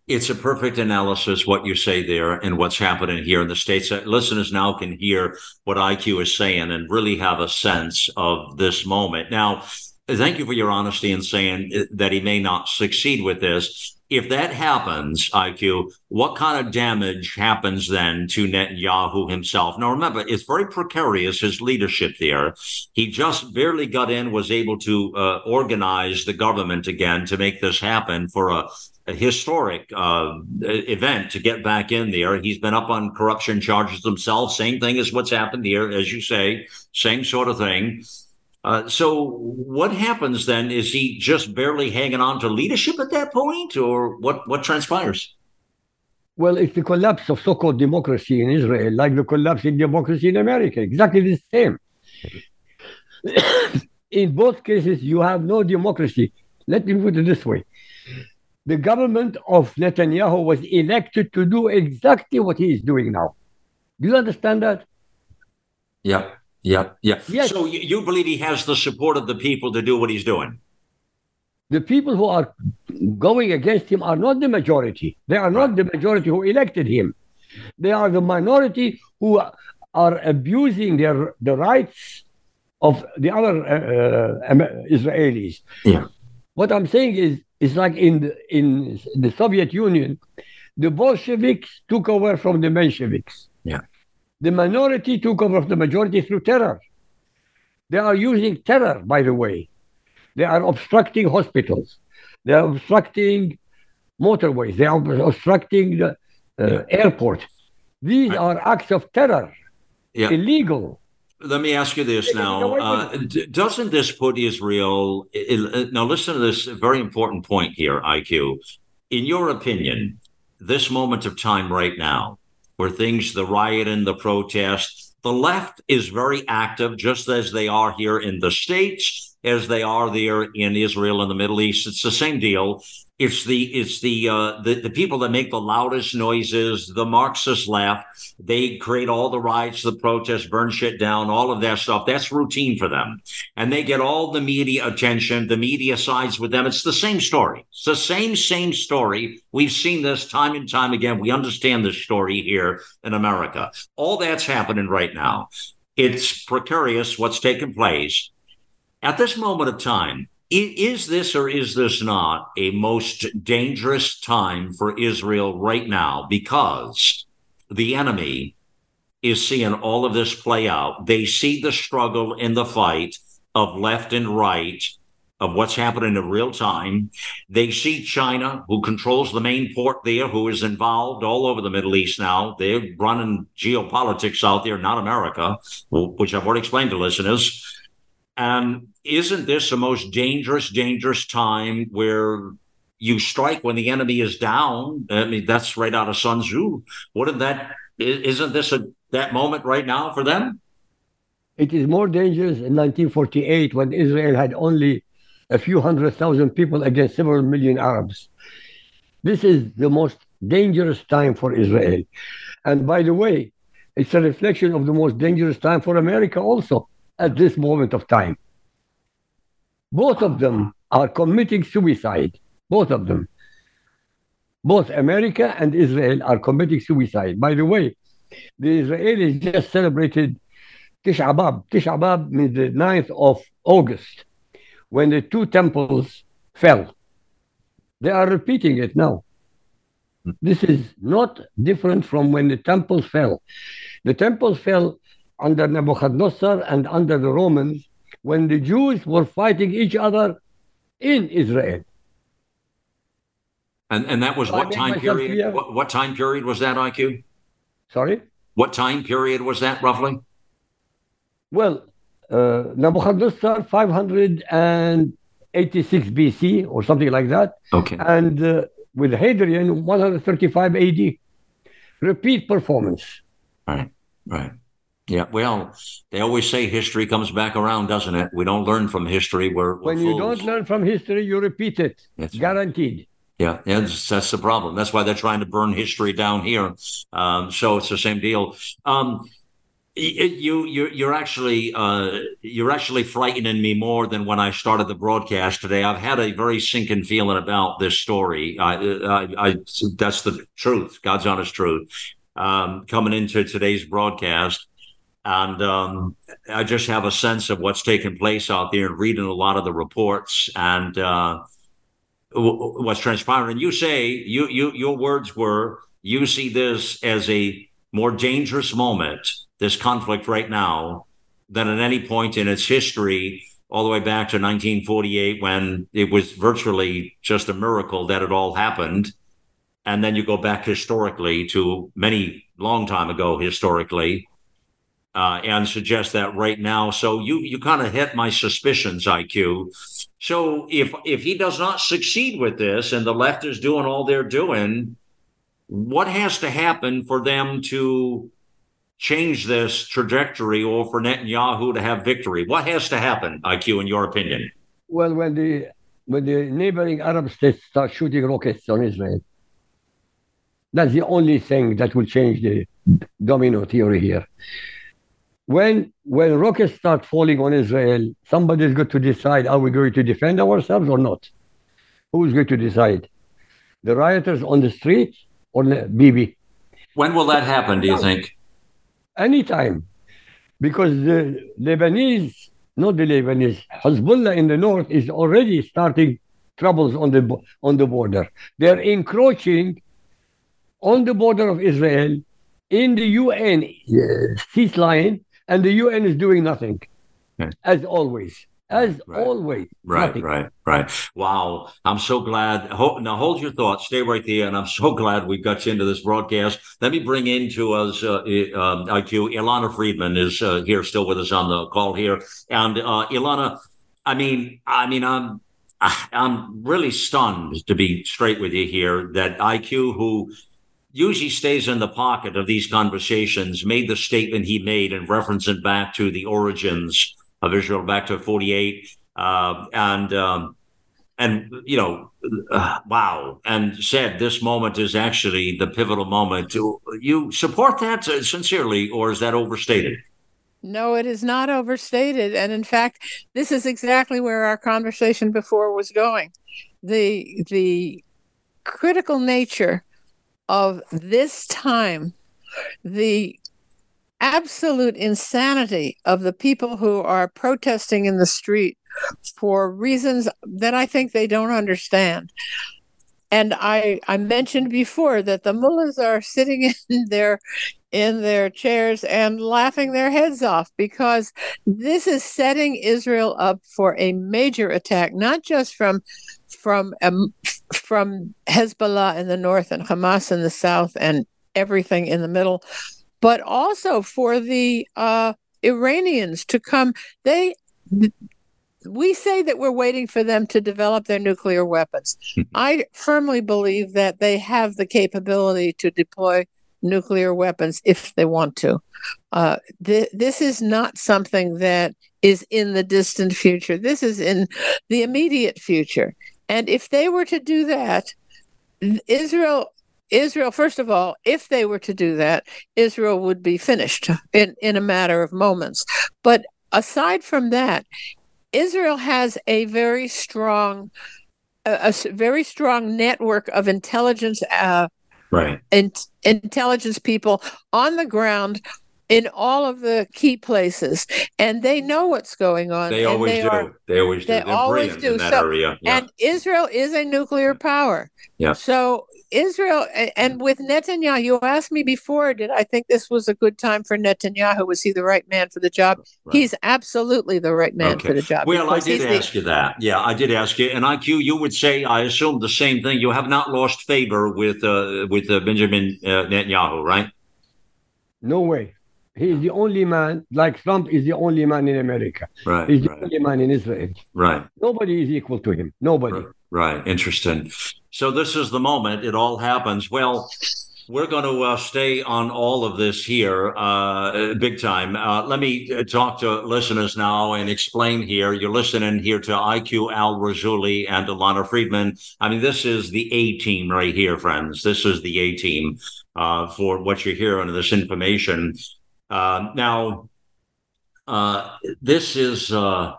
It's a perfect analysis what you say there and what's happening here in the states. Uh, listeners now can hear what IQ is saying and really have a sense of this moment. Now, thank you for your honesty in saying uh, that he may not succeed with this if that happens, IQ, what kind of damage happens then to Netanyahu himself? Now, remember, it's very precarious, his leadership there. He just barely got in, was able to uh, organize the government again to make this happen for a, a historic uh, event to get back in there. He's been up on corruption charges himself. Same thing as what's happened here, as you say, same sort of thing. Uh, so what happens then? Is he just barely hanging on to leadership at that point, or what? What transpires? Well, it's the collapse of so-called democracy in Israel, like the collapse in democracy in America. Exactly the same. (coughs) in both cases, you have no democracy. Let me put it this way: the government of Netanyahu was elected to do exactly what he is doing now. Do you understand that? Yeah. Yeah, yeah. Yes. So you, believe he has the support of the people to do what he's doing? The people who are going against him are not the majority. They are not the majority who elected him. They are the minority who are abusing their the rights of the other uh, uh, Israelis. Yeah. What I'm saying is, it's like in the, in the Soviet Union, the Bolsheviks took over from the Mensheviks. Yeah. The minority took over the majority through terror. They are using terror, by the way. They are obstructing hospitals. They are obstructing motorways. They are obstructing the uh, yeah. airport. These I, are acts of terror, yeah. illegal. Let me ask you this now. Uh, doesn't this put Israel? now, listen to this very important point here, IQ. In your opinion, this moment of time right now, where things, the riot and the protest, the left is very active, just as they are here in the States, as they are there in Israel and the Middle East. It's the same deal. It's the it's the uh, the the people that make the loudest noises. The Marxist left. They create all the riots, the protests, burn shit down, all of that stuff. That's routine for them, and they get all the media attention. The media sides with them. It's the same story. It's the same same story. We've seen this time and time again. We understand this story here in America. All that's happening right now. It's precarious what's taking place. At this moment of time, is this or is this not a most dangerous time for Israel right now? Because the enemy is seeing all of this play out. They see the struggle in the fight of left and right of what's happening in real time. They see China, who controls the main port there, who is involved all over the Middle East now. They're running geopolitics out there, not America, which I've already explained to listeners And isn't this the most dangerous, dangerous time where you strike when the enemy is down? I mean, that's right out of Sun Tzu. Wouldn't that? Isn't this a that moment right now for them? It is more dangerous in 1948 when Israel had only a few hundred thousand people against several million Arabs. This is the most dangerous time for Israel. And by the way, it's a reflection of the most dangerous time for America also at this moment of time. Both of them are committing suicide. Both of them. Both America and Israel are committing suicide. By the way, the Israelis just celebrated Tisha B'Av. Tisha B'Av means the 9th of August, when the two temples fell. They are repeating it now. This is not different from when the temples fell. The temples fell under Nebuchadnezzar and under the Romans when the Jews were fighting each other in Israel. And and that was So what time period? What, what time period was that, IQ? Sorry? What time period was that roughly? Well, uh, Nebuchadnezzar 586 BC or something like that. Okay. And uh, with Hadrian 135 AD. Repeat performance. Right. Right. Yeah. Well, they always say history comes back around, doesn't it? We don't learn from history. We're, we're When you fools. don't learn from history, you repeat it. That's right. Guaranteed. Yeah, yeah, that's, that's the problem. That's why they're trying to burn history down here. Um, so it's the same deal. Um, y- you, you're, you're actually, uh, you're actually frightening me more than when I started the broadcast today. I've had a very sinking feeling about this story. I, I, I that's the truth, God's honest truth. Um, coming into today's broadcast, and um, I just have a sense of what's taking place out there and reading a lot of the reports and. Uh, w- what's transpiring. And you say you you your words were you see this as a more dangerous moment, this conflict right now, than at any point in its history, all the way back to 1948 when it was virtually just a miracle that it all happened. And then you go back historically to many long time ago historically. Uh, and suggest that right now. So you you kind of hit my suspicions, IQ. So if if he does not succeed with this and the left is doing all they're doing, what has to happen for them to change this trajectory or for Netanyahu to have victory? What has to happen, IQ, in your opinion? Well, when the when the neighboring Arab states start shooting rockets on Israel, that's the only thing that will change the domino theory here. When when rockets start falling on Israel, somebody's got to decide: Are we going to defend ourselves or not? Who's going to decide? The rioters on the street or the Bibi? When will that happen, do you think? Anytime, because the Lebanese, not the Lebanese, Hezbollah in the north is already starting troubles on the on the border. They're encroaching on the border of Israel in the UN uh, cease line, and the UN is doing nothing, Okay. as always, as Right. always. Right, nothing. right, right. Wow. I'm so glad. Now hold your thoughts. Stay right there. And I'm so (laughs) glad we got you into this broadcast. Let me bring into us, uh, I- um, IQ, Ilana Freedman is uh, here still with us on the call here. And uh, Ilana, I mean, I mean, I'm, (sighs) I'm really stunned to be straight with you here that IQ, who usually stays in the pocket of these conversations, made the statement he made and referencing back to the origins of Israel back to 48. Uh, and, um, and, you know, uh, wow. And said this moment is actually the pivotal moment. Do you support that uh, sincerely, or is that overstated? No, it is not overstated. And in fact, this is exactly where our conversation before was going. The the critical nature of this time, the absolute insanity of the people who are protesting in the street for reasons that I think they don't understand. And I, I mentioned before that the mullahs are sitting (laughs) in their in their chairs and laughing their heads off because this is setting Israel up for a major attack, not just from from um, from Hezbollah in the north and Hamas in the south and everything in the middle, but also for the uh, Iranians to come. They we say that we're waiting for them to develop their nuclear weapons. I firmly believe that they have the capability to deploy nuclear weapons if they want to. Uh, th- this is not something that is in the distant future. This is in the immediate future. And if they were to do that, Israel Israel, first of all, if they were to do that, Israel would be finished in, in a matter of moments. But aside from that, Israel has a very strong, a, a very strong network of intelligence, uh, right, in, intelligence people on the ground in all of the key places, and they know what's going on. They always they do. Are, they always do. They They're always do. in that so, area. Yeah. And Israel is a nuclear power. Yeah. So Israel and with Netanyahu, you asked me before, did I think this was a good time for Netanyahu? Was he the right man for the job? Right. He's absolutely the right man Okay. for the job. Well, I did he's the- ask you that. Yeah, I did ask you. And IQ, you would say, I assume the same thing. You have not lost favor with uh, with uh, Benjamin uh, Netanyahu, right? No way. He is the only man, like Trump is the only man in America. Right. He's the right. only man in Israel. Right. Nobody is equal to him. Nobody. Right. Interesting. So this is the moment it all happens. Well, we're going to uh, stay on all of this here, uh, big time. Uh, let me uh, talk to listeners now and explain here. You're listening here to IQ Al Rassooli and Alana Freedman. I mean, this is the A team right here, friends. This is the A team uh, for what you're hearing in this information. Uh, now, uh, this is. Uh,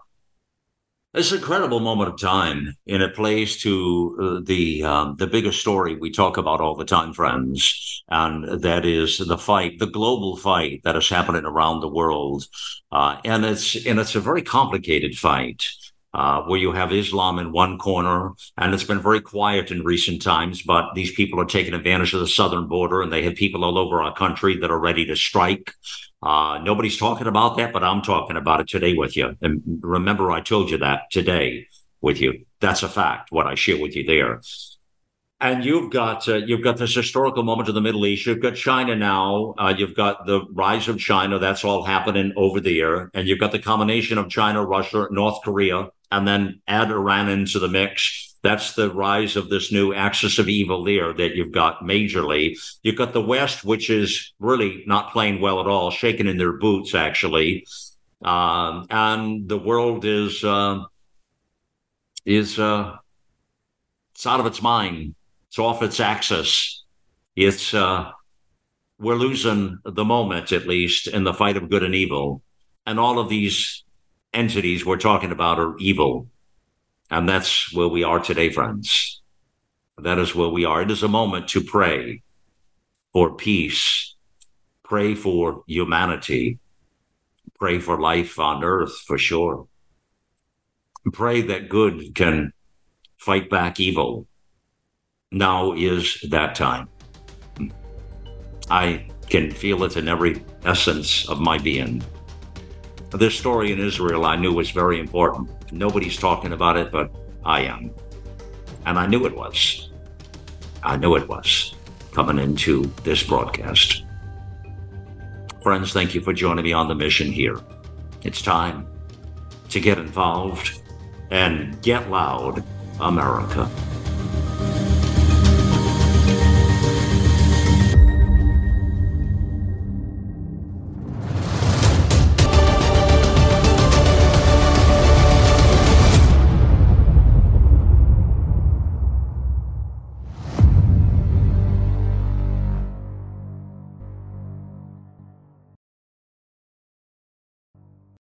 it's an incredible moment of time, and it plays to uh, the um, the biggest story we talk about all the time, friends, and that is the fight, the global fight that is happening around the world, uh, and it's and it's a very complicated fight. Uh, where you have Islam in one corner, and it's been very quiet in recent times, but these people are taking advantage of the southern border, and they have people all over our country that are ready to strike. Uh, nobody's talking about that, but I'm talking about it today with you. And remember, I told you that today with you. That's a fact. What I share with you there. And you've got uh, you've got this historical moment in the Middle East. You've got China now. Uh, you've got the rise of China. That's all happening over there. And you've got the combination of China, Russia, North Korea, and then add Iran into the mix. That's the rise of this new axis of evil there that you've got majorly. You've got the West, which is really not playing well at all, shaking in their boots, actually. Um, and the world is uh, is uh, it's out of its mind. It's off its axis. It's uh, we're losing the moment, at least, in the fight of good and evil. And all of these entities we're talking about are evil. And that's where we are today, friends. That is where we are. It is a moment to pray for peace, pray for humanity, pray for life on earth for sure. Pray that good can fight back evil. Now is that time. I can feel it in every essence of my being. This story in Israel I knew was very important. Nobody's talking about it, but I am. And I knew it was. I knew it was coming into this broadcast. Friends, thank you for joining me on the mission here. It's time to get involved and get loud, America.